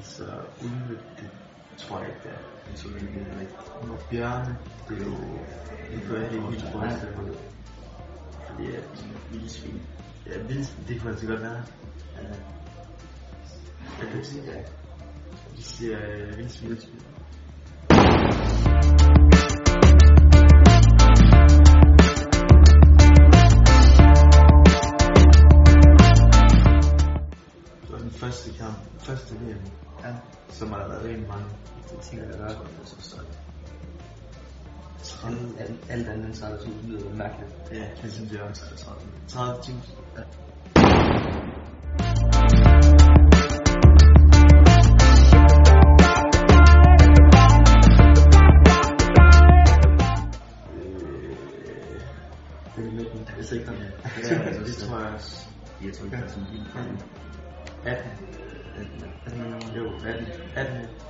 altså ulve, det tror jeg ikke, det er. Så længe det er rigtigt. Og bjørne, det er jo, det gør jeg helt vildt rystet på det. Fordi at vildsvin, ja vildsvin, det kunne altså godt være. Uh, jeg det. Vi siger uh, vildsvin. første kamp, første VM, Ja. som har været rigtig mange. Det tænker jeg. Tredive. Alt, alt, andet end 30.000 lyder mærkeligt. Ja, det synes jeg også. 30.000. Ja. Øh, Det er altså, det tror jeg også. Jeg tror ikke, det er sådan en bil. 18. 18. Jo, 18. 18.